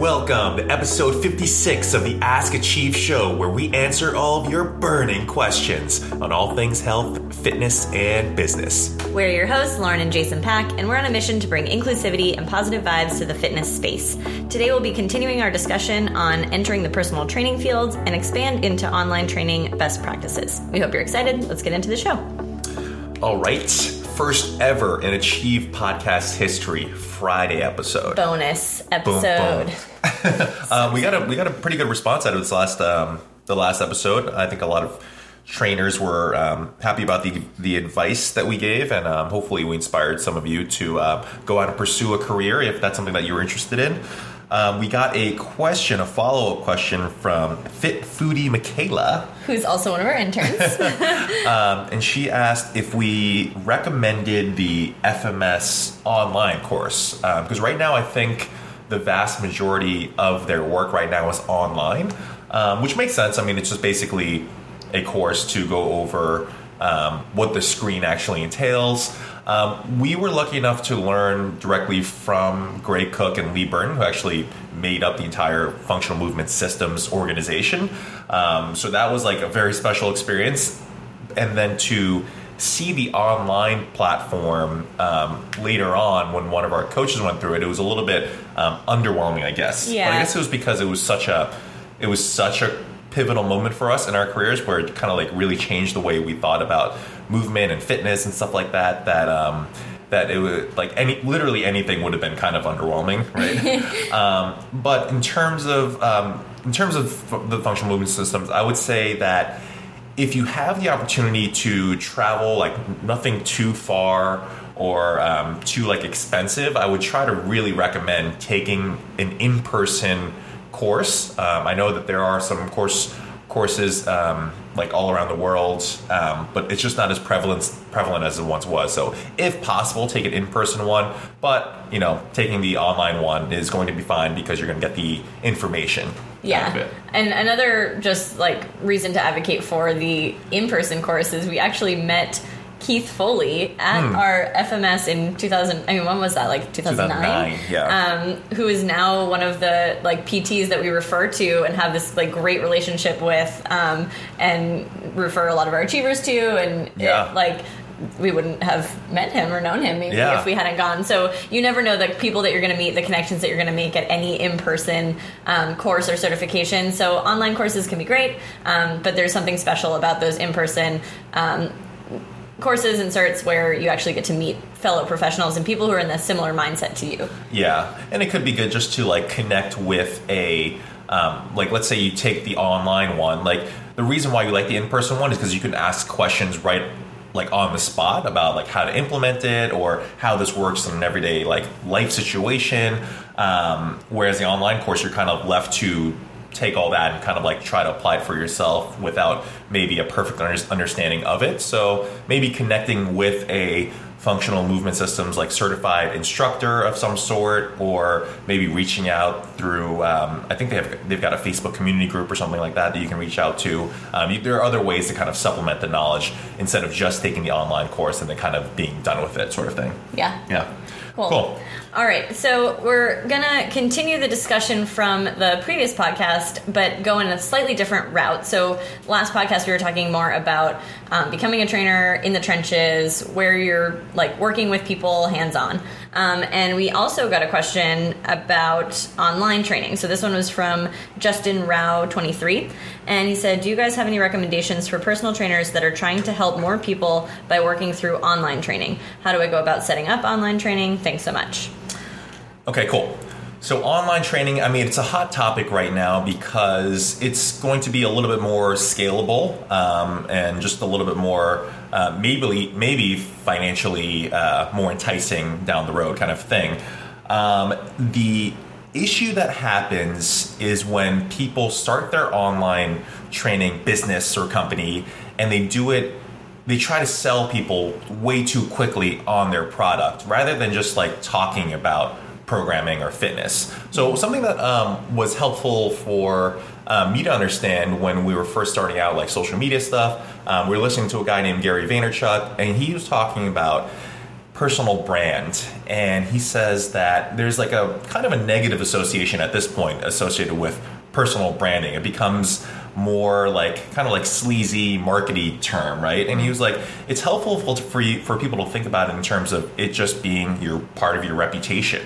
Welcome to episode 56 of the Ask Achieve show, where we answer all of your burning questions on all things health, fitness, and business. We're your hosts, Lauren and Jason Pak, and we're on a mission to bring inclusivity and positive vibes to the fitness space. Today, we'll be continuing our discussion on entering the personal training field and expand into online training best practices. We hope you're excited. Let's get into the show. All right, first ever in Achieve podcast history, Friday episode. Bonus episode. Boom, boom. um, we got a we got a pretty good response out of this last um, the last episode. I think a lot of trainers were um, happy about the the advice that we gave, and um, hopefully we inspired some of you to uh, go out and pursue a career if that's something that you were interested in. Um, we got a question, a follow up question from Fit Foodie Michaela, who's also one of our interns, um, and she asked if we recommended the FMS online course because um, right now I think the vast majority of their work right now is online, um, which makes sense. I mean, it's just basically a course to go over um, what the screen actually entails. Um, we were lucky enough to learn directly from Gray Cook and Lee Burton, who actually made up the entire functional movement systems organization. Um, so that was like a very special experience. And then to see the online platform um, later on when one of our coaches went through it, it was a little bit um, underwhelming, I guess. Yeah. But I guess it was because it was such a it was such a pivotal moment for us in our careers where it kind of like really changed the way we thought about movement and fitness and stuff like that that um, that it would like any literally anything would have been kind of underwhelming right? Um, but in terms of um, in terms of the functional movement systems i would say that if you have the opportunity to travel like nothing too far or um, too like expensive i would try to really recommend taking an in-person course. Um, I know that there are some course courses um, like all around the world, um, but it's just not as prevalent prevalent as it once was. So, if possible, take an in person one. But you know, taking the online one is going to be fine because you're going to get the information. Yeah, and another just like reason to advocate for the in person course is we actually met Keith Foley at hmm. our FMS in 2000. I mean, when was that? Like 2009. 2009 yeah. Um, who is now one of the like PTs that we refer to and have this like great relationship with, um, and refer a lot of our achievers to, and yeah. it, like we wouldn't have met him or known him maybe yeah. if we hadn't gone. So you never know the people that you're going to meet, the connections that you're going to make at any in-person um, course or certification. So online courses can be great, um, but there's something special about those in-person. Um, courses and certs where you actually get to meet fellow professionals and people who are in a similar mindset to you. Yeah, and it could be good just to like connect with a um, like let's say you take the online one. Like the reason why you like the in person one is because you can ask questions right like on the spot about like how to implement it or how this works in an everyday like life situation. Um, whereas the online course, you're kind of left to take all that and kind of like try to apply it for yourself without maybe a perfect understanding of it. So maybe connecting with a functional movement systems like certified instructor of some sort or maybe reaching out through um, i think they have they've got a facebook community group or something like that that you can reach out to um, you, there are other ways to kind of supplement the knowledge instead of just taking the online course and then kind of being done with it sort of thing yeah yeah Cool. Cool. All right, so we're gonna continue the discussion from the previous podcast, but go in a slightly different route. So, last podcast we were talking more about um, becoming a trainer in the trenches, where you're like working with people hands on. Um, and we also got a question about online training. So this one was from Justin Rao 23. And he said, Do you guys have any recommendations for personal trainers that are trying to help more people by working through online training? How do I go about setting up online training? Thanks so much. Okay, cool. So, online training, I mean, it's a hot topic right now because it's going to be a little bit more scalable um, and just a little bit more, uh, maybe, maybe financially uh, more enticing down the road kind of thing. Um, the issue that happens is when people start their online training business or company and they do it they try to sell people way too quickly on their product rather than just like talking about programming or fitness. So something that um, was helpful for um, me to understand when we were first starting out, like social media stuff. Um, we were listening to a guy named Gary Vaynerchuk, and he was talking about personal brand, and he says that there's like a kind of a negative association at this point associated with personal branding. It becomes more like kind of like sleazy markety term, right? And he was like, it's helpful for you, for people to think about it in terms of it just being your part of your reputation.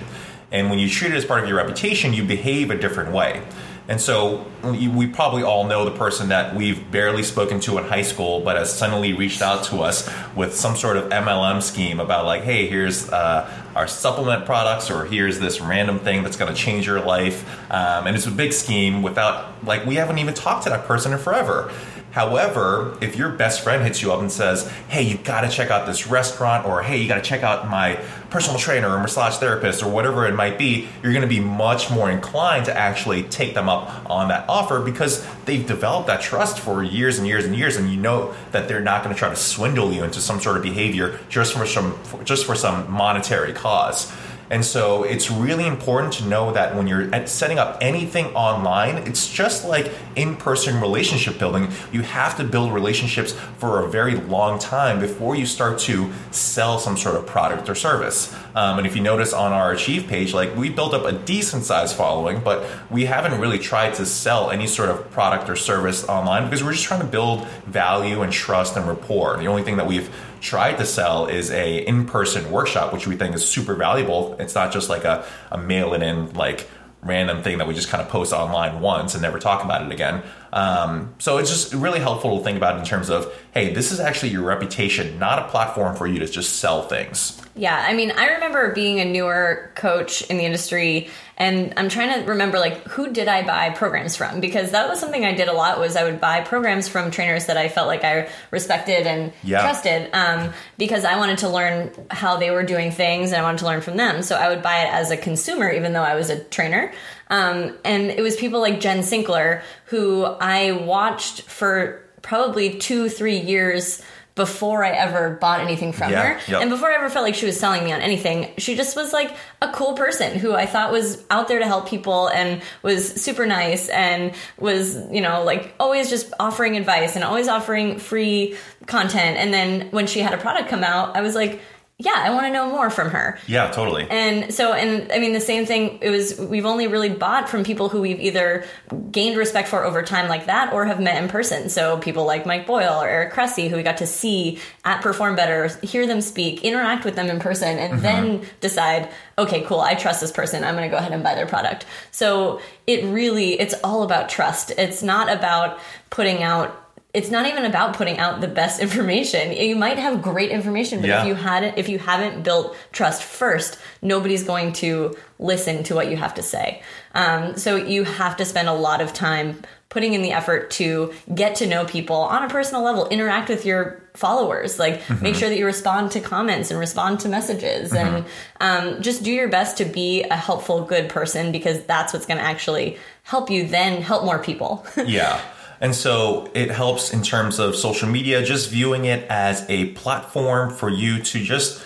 And when you treat it as part of your reputation, you behave a different way. And so we probably all know the person that we've barely spoken to in high school, but has suddenly reached out to us with some sort of MLM scheme about, like, hey, here's uh, our supplement products, or here's this random thing that's going to change your life. Um, and it's a big scheme without, like, we haven't even talked to that person in forever. However, if your best friend hits you up and says, hey, you gotta check out this restaurant, or hey, you gotta check out my personal trainer or massage therapist, or whatever it might be, you're gonna be much more inclined to actually take them up on that offer because they've developed that trust for years and years and years, and you know that they're not gonna try to swindle you into some sort of behavior just for some just for some monetary cause. And so it's really important to know that when you're setting up anything online, it's just like in person relationship building. You have to build relationships for a very long time before you start to sell some sort of product or service. Um, and if you notice on our Achieve page, like we built up a decent sized following, but we haven't really tried to sell any sort of product or service online because we're just trying to build value and trust and rapport. The only thing that we've tried to sell is a in-person workshop, which we think is super valuable. It's not just like a, a mail it in like random thing that we just kind of post online once and never talk about it again. Um, so it's just really helpful to think about in terms of, hey, this is actually your reputation, not a platform for you to just sell things. Yeah, I mean, I remember being a newer coach in the industry and I'm trying to remember like who did I buy programs from because that was something I did a lot was I would buy programs from trainers that I felt like I respected and yeah. trusted um, because I wanted to learn how they were doing things and I wanted to learn from them. So I would buy it as a consumer even though I was a trainer. Um, and it was people like Jen Sinkler who I watched for probably two, three years before I ever bought anything from yeah, her. Yep. And before I ever felt like she was selling me on anything, she just was like a cool person who I thought was out there to help people and was super nice and was, you know, like always just offering advice and always offering free content. And then when she had a product come out, I was like, yeah, I want to know more from her. Yeah, totally. And so, and I mean, the same thing, it was, we've only really bought from people who we've either gained respect for over time like that or have met in person. So people like Mike Boyle or Eric Cressey, who we got to see at Perform Better, hear them speak, interact with them in person, and mm-hmm. then decide, okay, cool, I trust this person. I'm going to go ahead and buy their product. So it really, it's all about trust. It's not about putting out it's not even about putting out the best information. You might have great information, but yeah. if you hadn't if you haven't built trust first, nobody's going to listen to what you have to say. Um, so you have to spend a lot of time putting in the effort to get to know people on a personal level, interact with your followers, like mm-hmm. make sure that you respond to comments and respond to messages, mm-hmm. and um, just do your best to be a helpful, good person because that's what's going to actually help you then help more people. yeah. And so it helps in terms of social media, just viewing it as a platform for you to just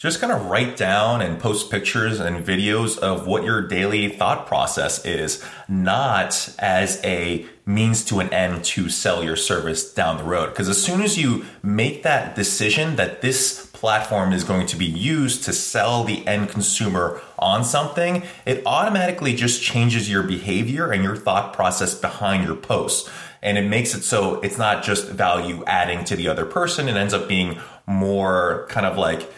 just kind of write down and post pictures and videos of what your daily thought process is, not as a means to an end to sell your service down the road. Because as soon as you make that decision that this platform is going to be used to sell the end consumer on something, it automatically just changes your behavior and your thought process behind your posts and it makes it so it's not just value adding to the other person. It ends up being more kind of like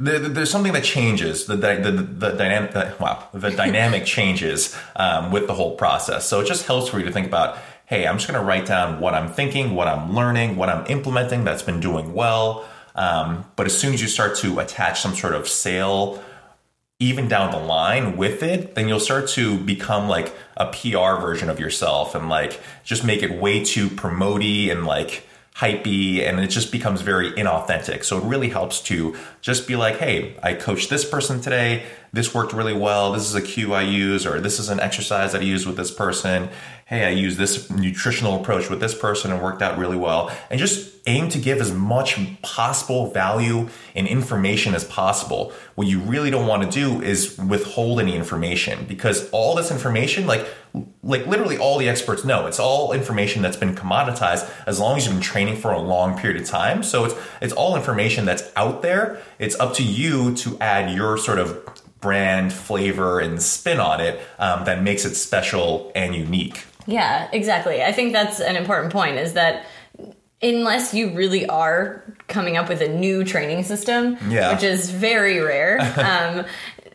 there's something that changes the the, the, the dynamic the, wow the dynamic changes um, with the whole process. So it just helps for you to think about hey i'm just going to write down what i'm thinking what i'm learning what i'm implementing that's been doing well. Um, but as soon as you start to attach some sort of sale even down the line with it, then you'll start to become like a PR version of yourself and like just make it way too promoty and like hypey and it just becomes very inauthentic. So it really helps to just be like, hey, I coached this person today. This worked really well. This is a cue I use, or this is an exercise that I use with this person hey, I use this nutritional approach with this person and worked out really well. And just aim to give as much possible value and information as possible. What you really don't want to do is withhold any information because all this information, like like literally all the experts know. It's all information that's been commoditized as long as you've been training for a long period of time. So it's it's all information that's out there. It's up to you to add your sort of brand flavor and spin on it um, that makes it special and unique. Yeah, exactly. I think that's an important point is that unless you really are coming up with a new training system, Yeah. which is very rare, um,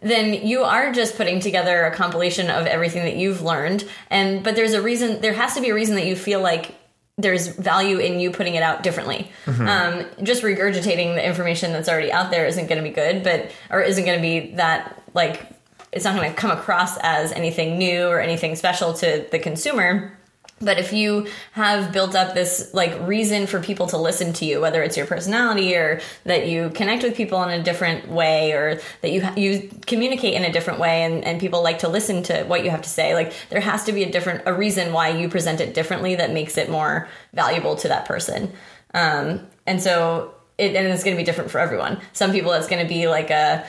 then you are just putting together a compilation of everything that you've learned. And but there's a reason. There has to be a reason that you feel like there's value in you putting it out differently. Um, just regurgitating the information that's already out there isn't going to be good, but or isn't going to be that like it's not going to come across as anything new or anything special to the consumer. But if you have built up this like reason for people to listen to you, whether it's your personality or that you connect with people in a different way or that you you communicate in a different way and, and people like to listen to what you have to say, like there has to be a different a reason why you present it differently that makes it more valuable to that person. Um, and so it and it's going to be different for everyone. Some people it's going to be like a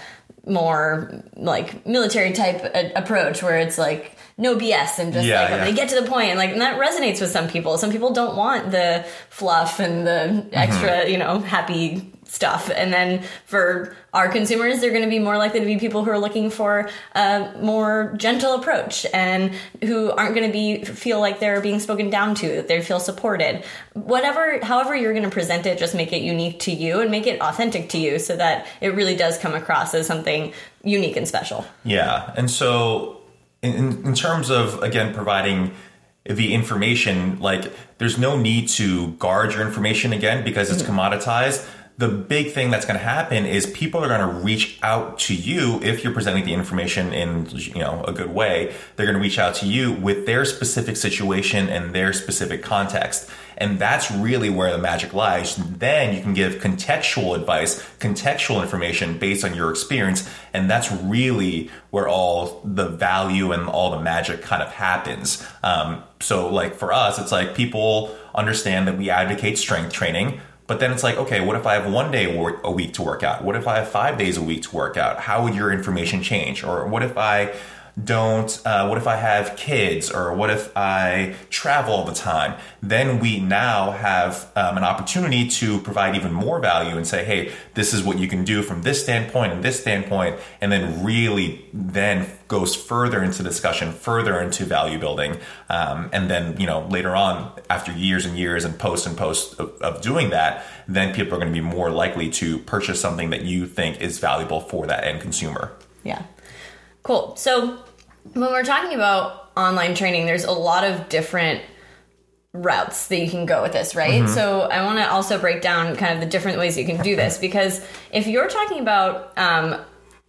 more like military type a- approach where it's like no BS and just Yeah, like yeah. they get to the point and like and that resonates with some people. Some people don't want the fluff and the extra, Mm-hmm. you know, happy stuff. And then for our consumers, they're going to be more likely to be people who are looking for a more gentle approach and who aren't going to be feel like they're being spoken down to, that they feel supported. Whatever, however you're going to present it, just make it unique to you and make it authentic to you so that it really does come across as something unique and special. Yeah, and so in, in terms of again providing the information, like there's no need to guard your information again because it's mm. commoditized. The big thing that's going to happen is people are going to reach out to you if you're presenting the information in you know a good way. They're going to reach out to you with their specific situation and their specific context. And that's really where the magic lies. Then you can give contextual advice, contextual information based on your experience. And that's really where all the value and all the magic kind of happens. Um, so, like for us, it's like people understand that we advocate strength training. But then it's like, okay, what if I have one day a week to work out? What if I have five days a week to work out? How would your information change? Or what if I don't uh, what if i have kids or what if i travel all the time then we now have um, an opportunity to provide even more value and say hey this is what you can do from this standpoint and this standpoint and then really then goes further into discussion further into value building um, and then you know later on after years and years and posts and posts of, of doing that then people are going to be more likely to purchase something that you think is valuable for that end consumer Yeah. Cool. So when we're talking about online training, there's a lot of different routes that you can go with this, right? So I want to also break down kind of the different ways you can do this because if you're talking about um,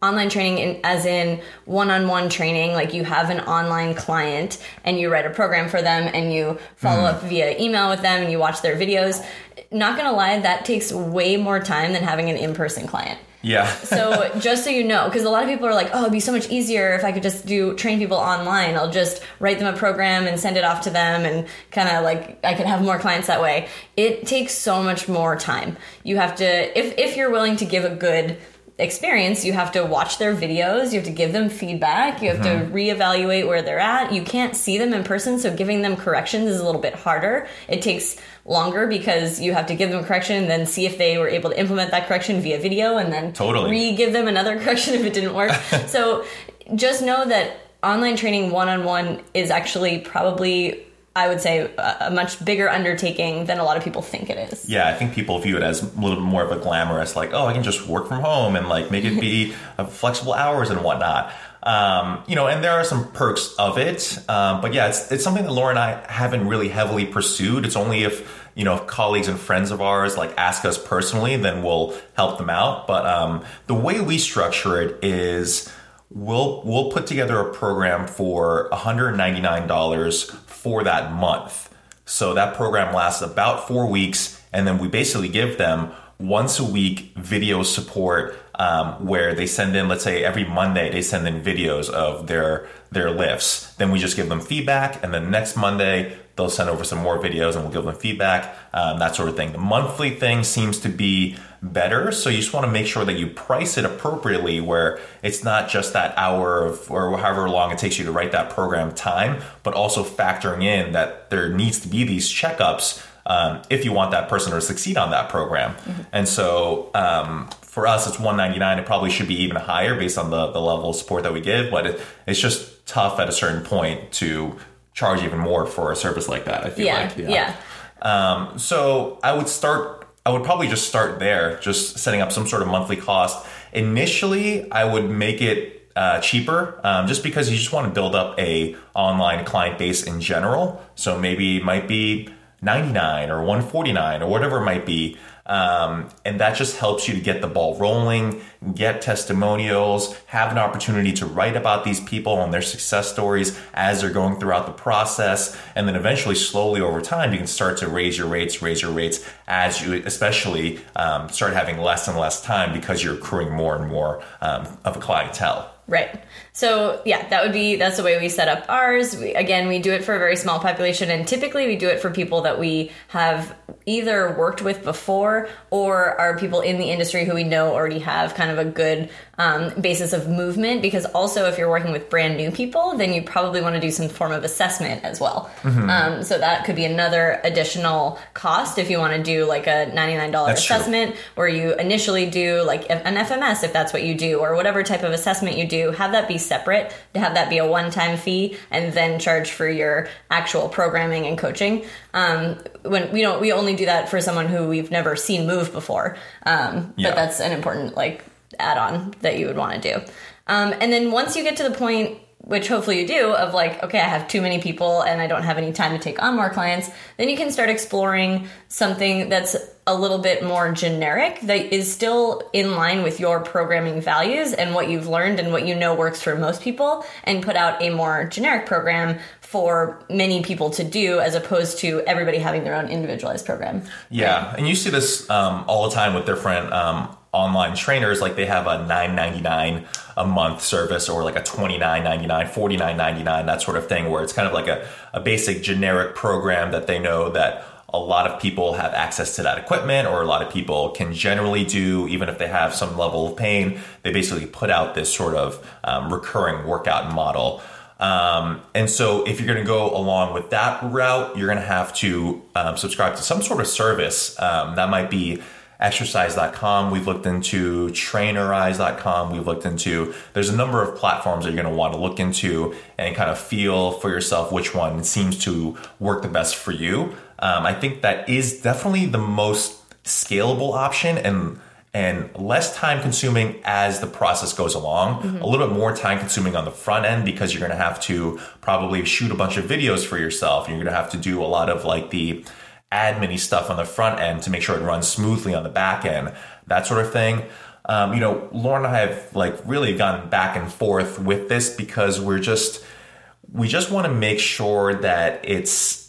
online training in, as in one-on-one training like you have an online client and you write a program for them and you follow up via email with them and you watch their videos not gonna lie that takes way more time than having an in-person client yeah so just so you know, because a lot of people are like, "Oh, it'd be so much easier if I could just do train people online. I'll just write them a program and send it off to them, and kind of like I could have more clients that way." It takes so much more time. You have to, if if you're willing to give a good experience, you have to watch their videos, you have to give them feedback, you have to mm-hmm. reevaluate where they're at. You can't see them in person, so giving them corrections is a little bit harder. It takes longer because you have to give them a correction and then see if they were able to implement that correction via video and then Totally. re-give them another correction if it didn't work. so just know that online training one-on-one is actually probably I would say a, much bigger undertaking than a lot of people think it is. Yeah, I think people view it as a little bit more of a glamorous, like, oh, I can just work from home and like make it be flexible hours and whatnot. Um, you know, and there are some perks of it, um, but yeah, it's it's something that Laura and I haven't really heavily pursued. It's only if you know if colleagues and friends of ours like ask us personally, then we'll help them out. But um, the way we structure it is we'll we'll put together a program for $199 for that month. So that program lasts about four weeks, and then we basically give them once a week video support um, where they send in, let's say every Monday, they send in videos of their their lifts. Then we just give them feedback, and then next Monday they'll send over some more videos, and we'll give them feedback, um, that sort of thing. The monthly thing seems to be better. So you just want to make sure that you price it appropriately where it's not just that hour of, or however long it takes you to write that program time, but also factoring in that there needs to be these checkups um, if you want that person to succeed on that program. Mm-hmm. And so um, for us, it's 199. It probably should be even higher based on the, the level of support that we give, but it, it's just tough at a certain point to charge even more for a service like that. I feel yeah, like. Yeah. yeah. Um, so I would start I would probably just start there, just setting up some sort of monthly cost. Initially, I would make it uh, cheaper, um, just because you just want to build up a online client base in general. So maybe it might be 99 or 149 or whatever it might be. Um, and that just helps you to get the ball rolling, get testimonials, have an opportunity to write about these people and their success stories as they're going throughout the process. And then eventually, slowly over time, you can start to raise your rates, raise your rates as you especially um, start having less and less time because you're accruing more and more um, of a clientele. Right. So yeah, that would be that's the way we set up ours. We, again, we do it for a very small population, and typically we do it for people that we have either worked with before or are people in the industry who we know already have kind of a good um, basis of movement. Because also, if you're working with brand new people, then you probably want to do some form of assessment as well. Mm-hmm. Um, so that could be another additional cost if you want to do like a ninety nine dollar assessment, true. where you initially do like an FMS if that's what you do, or whatever type of assessment you do. Have that be separate to have that be a one time fee and then charge for your actual programming and coaching. Um, when we don't, we only do that for someone who we've never seen move before. Um, yeah. But that's an important like add on that you would want to do. Um, and then once you get to the point which hopefully you do, of like, okay, I have too many people and I don't have any time to take on more clients, then you can start exploring something that's a little bit more generic that is still in line with your programming values and what you've learned and what you know works for most people, and put out a more generic program for many people to do as opposed to everybody having their own individualized program. Yeah, and you see this um, all the time with different um, online trainers like they have a 9.99 a month service or like a 29.99 49.99 that sort of thing where it's kind of like a, a basic generic program that they know that a lot of people have access to that equipment or a lot of people can generally do even if they have some level of pain they basically put out this sort of um, recurring workout model. Um, and so if you're going to go along with that route you're going to have to um, subscribe to some sort of service. Um, that might be exercise.com we've looked into trainerize.com we've looked into there's a number of platforms that you're going to want to look into and kind of feel for yourself which one seems to work the best for you um, i think that is definitely the most scalable option and and less time consuming as the process goes along mm-hmm. a little bit more time consuming on the front end because you're going to have to probably shoot a bunch of videos for yourself you're going to have to do a lot of like the admin stuff on the front end to make sure it runs smoothly on the back end, that sort of thing. Um, you know, Lauren and I have like really gone back and forth with this because we're just we just want to make sure that it's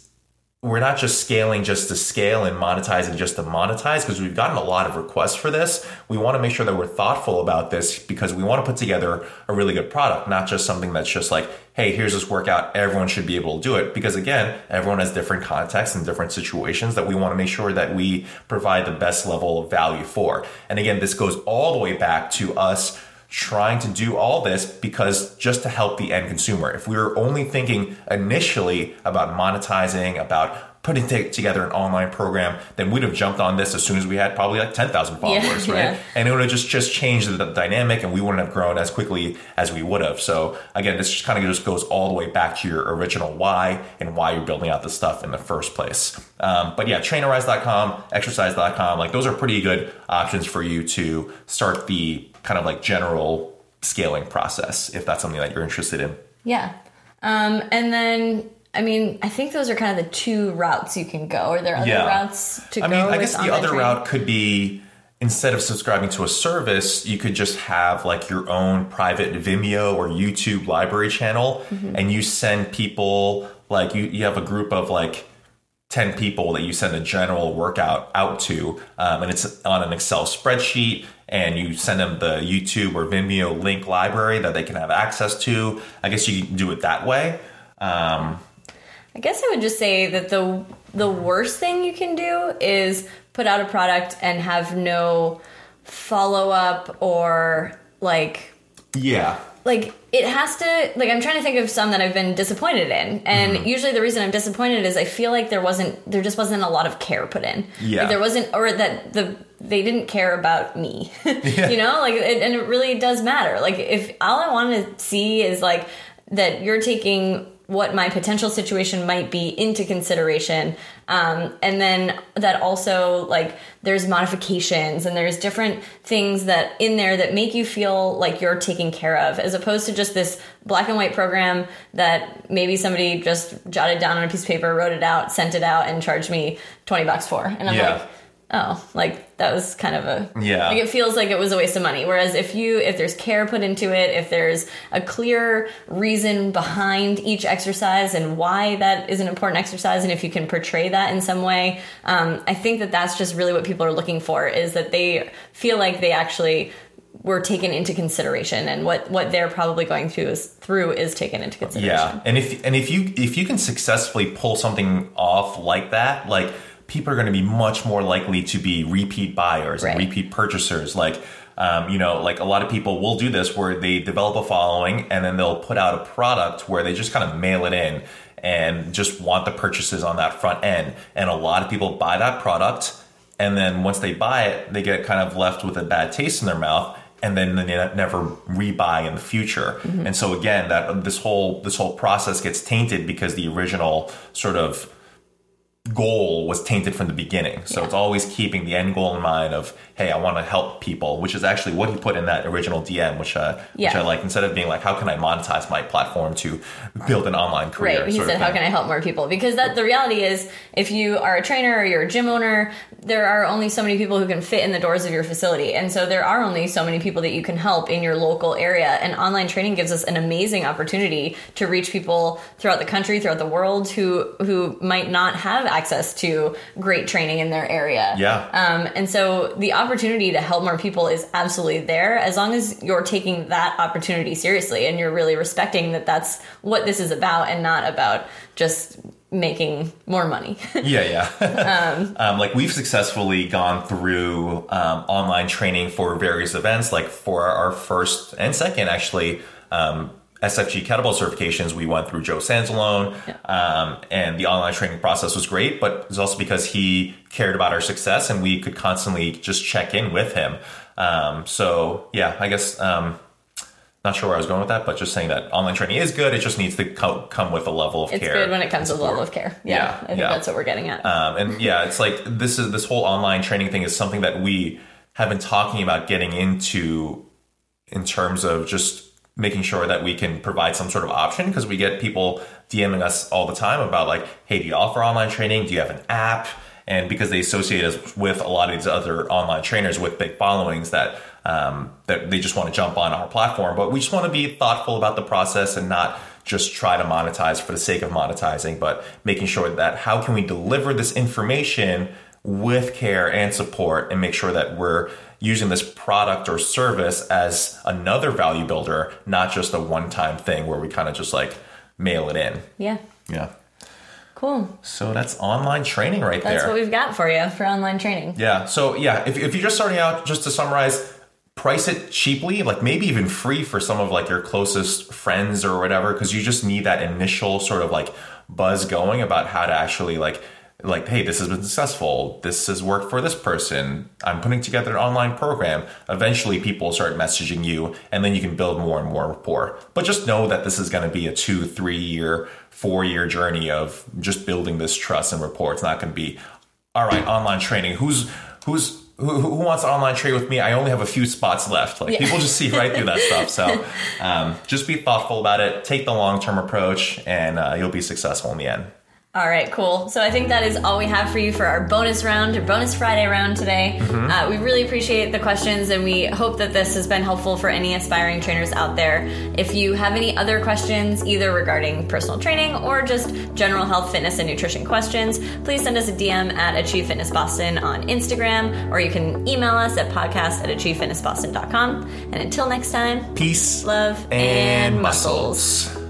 we're not just scaling just to scale and monetizing just to monetize because we've gotten a lot of requests for this. We want to make sure that we're thoughtful about this because we want to put together a really good product, not just something that's just like, hey, here's this workout, everyone should be able to do it. Because again, everyone has different contexts and different situations that we want to make sure that we provide the best level of value for. And again, this goes all the way back to us trying to do all this because just to help the end consumer. If we were only thinking initially about monetizing, about putting t- together an online program, then we'd have jumped on this as soon as we had probably like 10,000 followers, yeah, right? Yeah. And it would have just, just changed the dynamic and we wouldn't have grown as quickly as we would have. So again, this just kind of just goes all the way back to your original why and why you're building out this stuff in the first place. Um, but yeah, trainerize.com, exercise.com, like those are pretty good options for you to start the kind of like general scaling process if that's something that you're interested in. Yeah. Um, and then I mean, I think those are kind of the two routes you can go. Are there are other yeah. routes to I go? I mean, I guess the other route could be instead of subscribing to a service, you could just have like your own private Vimeo or YouTube library channel, mm-hmm. and you send people like you, you have a group of like 10 people that you send a general workout out to, um, and it's on an Excel spreadsheet. And you send them the YouTube or Vimeo link library that they can have access to. I guess you can do it that way. Um, I guess I would just say that the the worst thing you can do is put out a product and have no follow up or like Yeah. Like it has to like i'm trying to think of some that i've been disappointed in and Mm-hmm. usually the reason i'm disappointed is i feel like there wasn't there just wasn't a lot of care put in Yeah. Like, there wasn't or that the they didn't care about me yeah. you know like it, and it really does matter like if all i want to see is like that you're taking what my potential situation might be into consideration um, and then that also like there's modifications and there's different things that in there that make you feel like you're taken care of as opposed to just this black and white program that maybe somebody just jotted down on a piece of paper wrote it out sent it out and charged me 20 bucks for and i'm Yeah. like oh like that was kind of a Yeah. like it feels like it was a waste of money. Whereas if you if there's care put into it if there's a clear reason behind each exercise and why that is an important exercise and if you can portray that in some way um, i think that that's just really what people are looking for is that they feel like they actually were taken into consideration and what what they're probably going through is through is taken into consideration. Yeah, and if and if you if you can successfully pull something off like that, like people are going to be much more likely to be repeat buyers and repeat purchasers. Like, um, you know, like a lot of people will do this where they develop a following and then they'll put out a product where they just kind of mail it in and just want the purchases on that front end. And a lot of people buy that product, and then once they buy it, they get kind of left with a bad taste in their mouth and then they ne- never rebuy in the future. And so again, that this whole this whole process gets tainted because the original sort of goal was tainted from the beginning. So Yeah. it's always keeping the end goal in mind of, hey, I want to help people, which is actually what he put in that original DM, which uh, which I like. Instead of being like, how can I monetize my platform to build an online career? Right. He said, "How can I help more people?" Because that the reality is, if you are a trainer or you're a gym owner, there are only so many people who can fit in the doors of your facility, and so there are only so many people that you can help in your local area. And online training gives us an amazing opportunity to reach people throughout the country, throughout the world, who who might not have access to great training in their area. Yeah. Um, and so the opportunity to help more people is absolutely there as long as you're taking that opportunity seriously and you're really respecting that that's what this is about and not about just making more money. yeah, yeah. um, like we've successfully gone through um, online training for various events. Like for our first and second, actually, um, SFG kettlebell certifications, we went through Joe Sanzalone, um, and the online training process was great. But it's also because he cared about our success, and we could constantly just check in with him. Um, so yeah, I guess. Um, not sure where I was going with that, but just saying that online training is good. It just needs to co- come with a level of it's care. It's good when it comes to and the level of care. Yeah, Yeah, I think yeah. that's what we're getting at. Um, and yeah, it's like this is this whole online training thing is something that we have been talking about getting into in terms of just making sure that we can provide some sort of option because we get people DMing us all the time about like, hey, do you offer online training? Do you have an app? And because they associate us with a lot of these other online trainers with big followings that um, that they just want to jump on our platform, but we just want to be thoughtful about the process and not just try to monetize for the sake of monetizing, but making sure that how can we deliver this information with care and support and make sure that we're using this product or service as another value builder, not just a one time thing where we kind of just like mail it in. yeah, Yeah. cool. So that's online training right That's there. That's what we've got for you for online training. Yeah. So yeah, if, if you're just starting out, just to summarize, price it cheaply, like maybe even free for some of like your closest friends or whatever, because you just need that initial sort of like buzz going about how to actually like like hey this has been successful this has worked for this person i'm putting together an online program eventually people start messaging you and then you can build more and more rapport but just know that this is going to be a two three year four year journey of just building this trust and rapport it's not going to be all right, online training. Who's who's who, who wants to online trade with me? I only have a few spots left. Like Yeah. people just see right through that stuff. So um, just be thoughtful about it. Take the long term approach, and uh, you'll be successful in the end. All right, cool. So I think that is all we have for you for our bonus round or bonus Friday round today. Uh, we really appreciate the questions and we hope that this has been helpful for any aspiring trainers out there. If you have any other questions, either regarding personal training or just general health, fitness, and nutrition questions, please send us a DM at Achieve Fitness Boston on Instagram or you can email us at podcast at achievefitnessboston.com. And until next time, Peace, love and and muscles.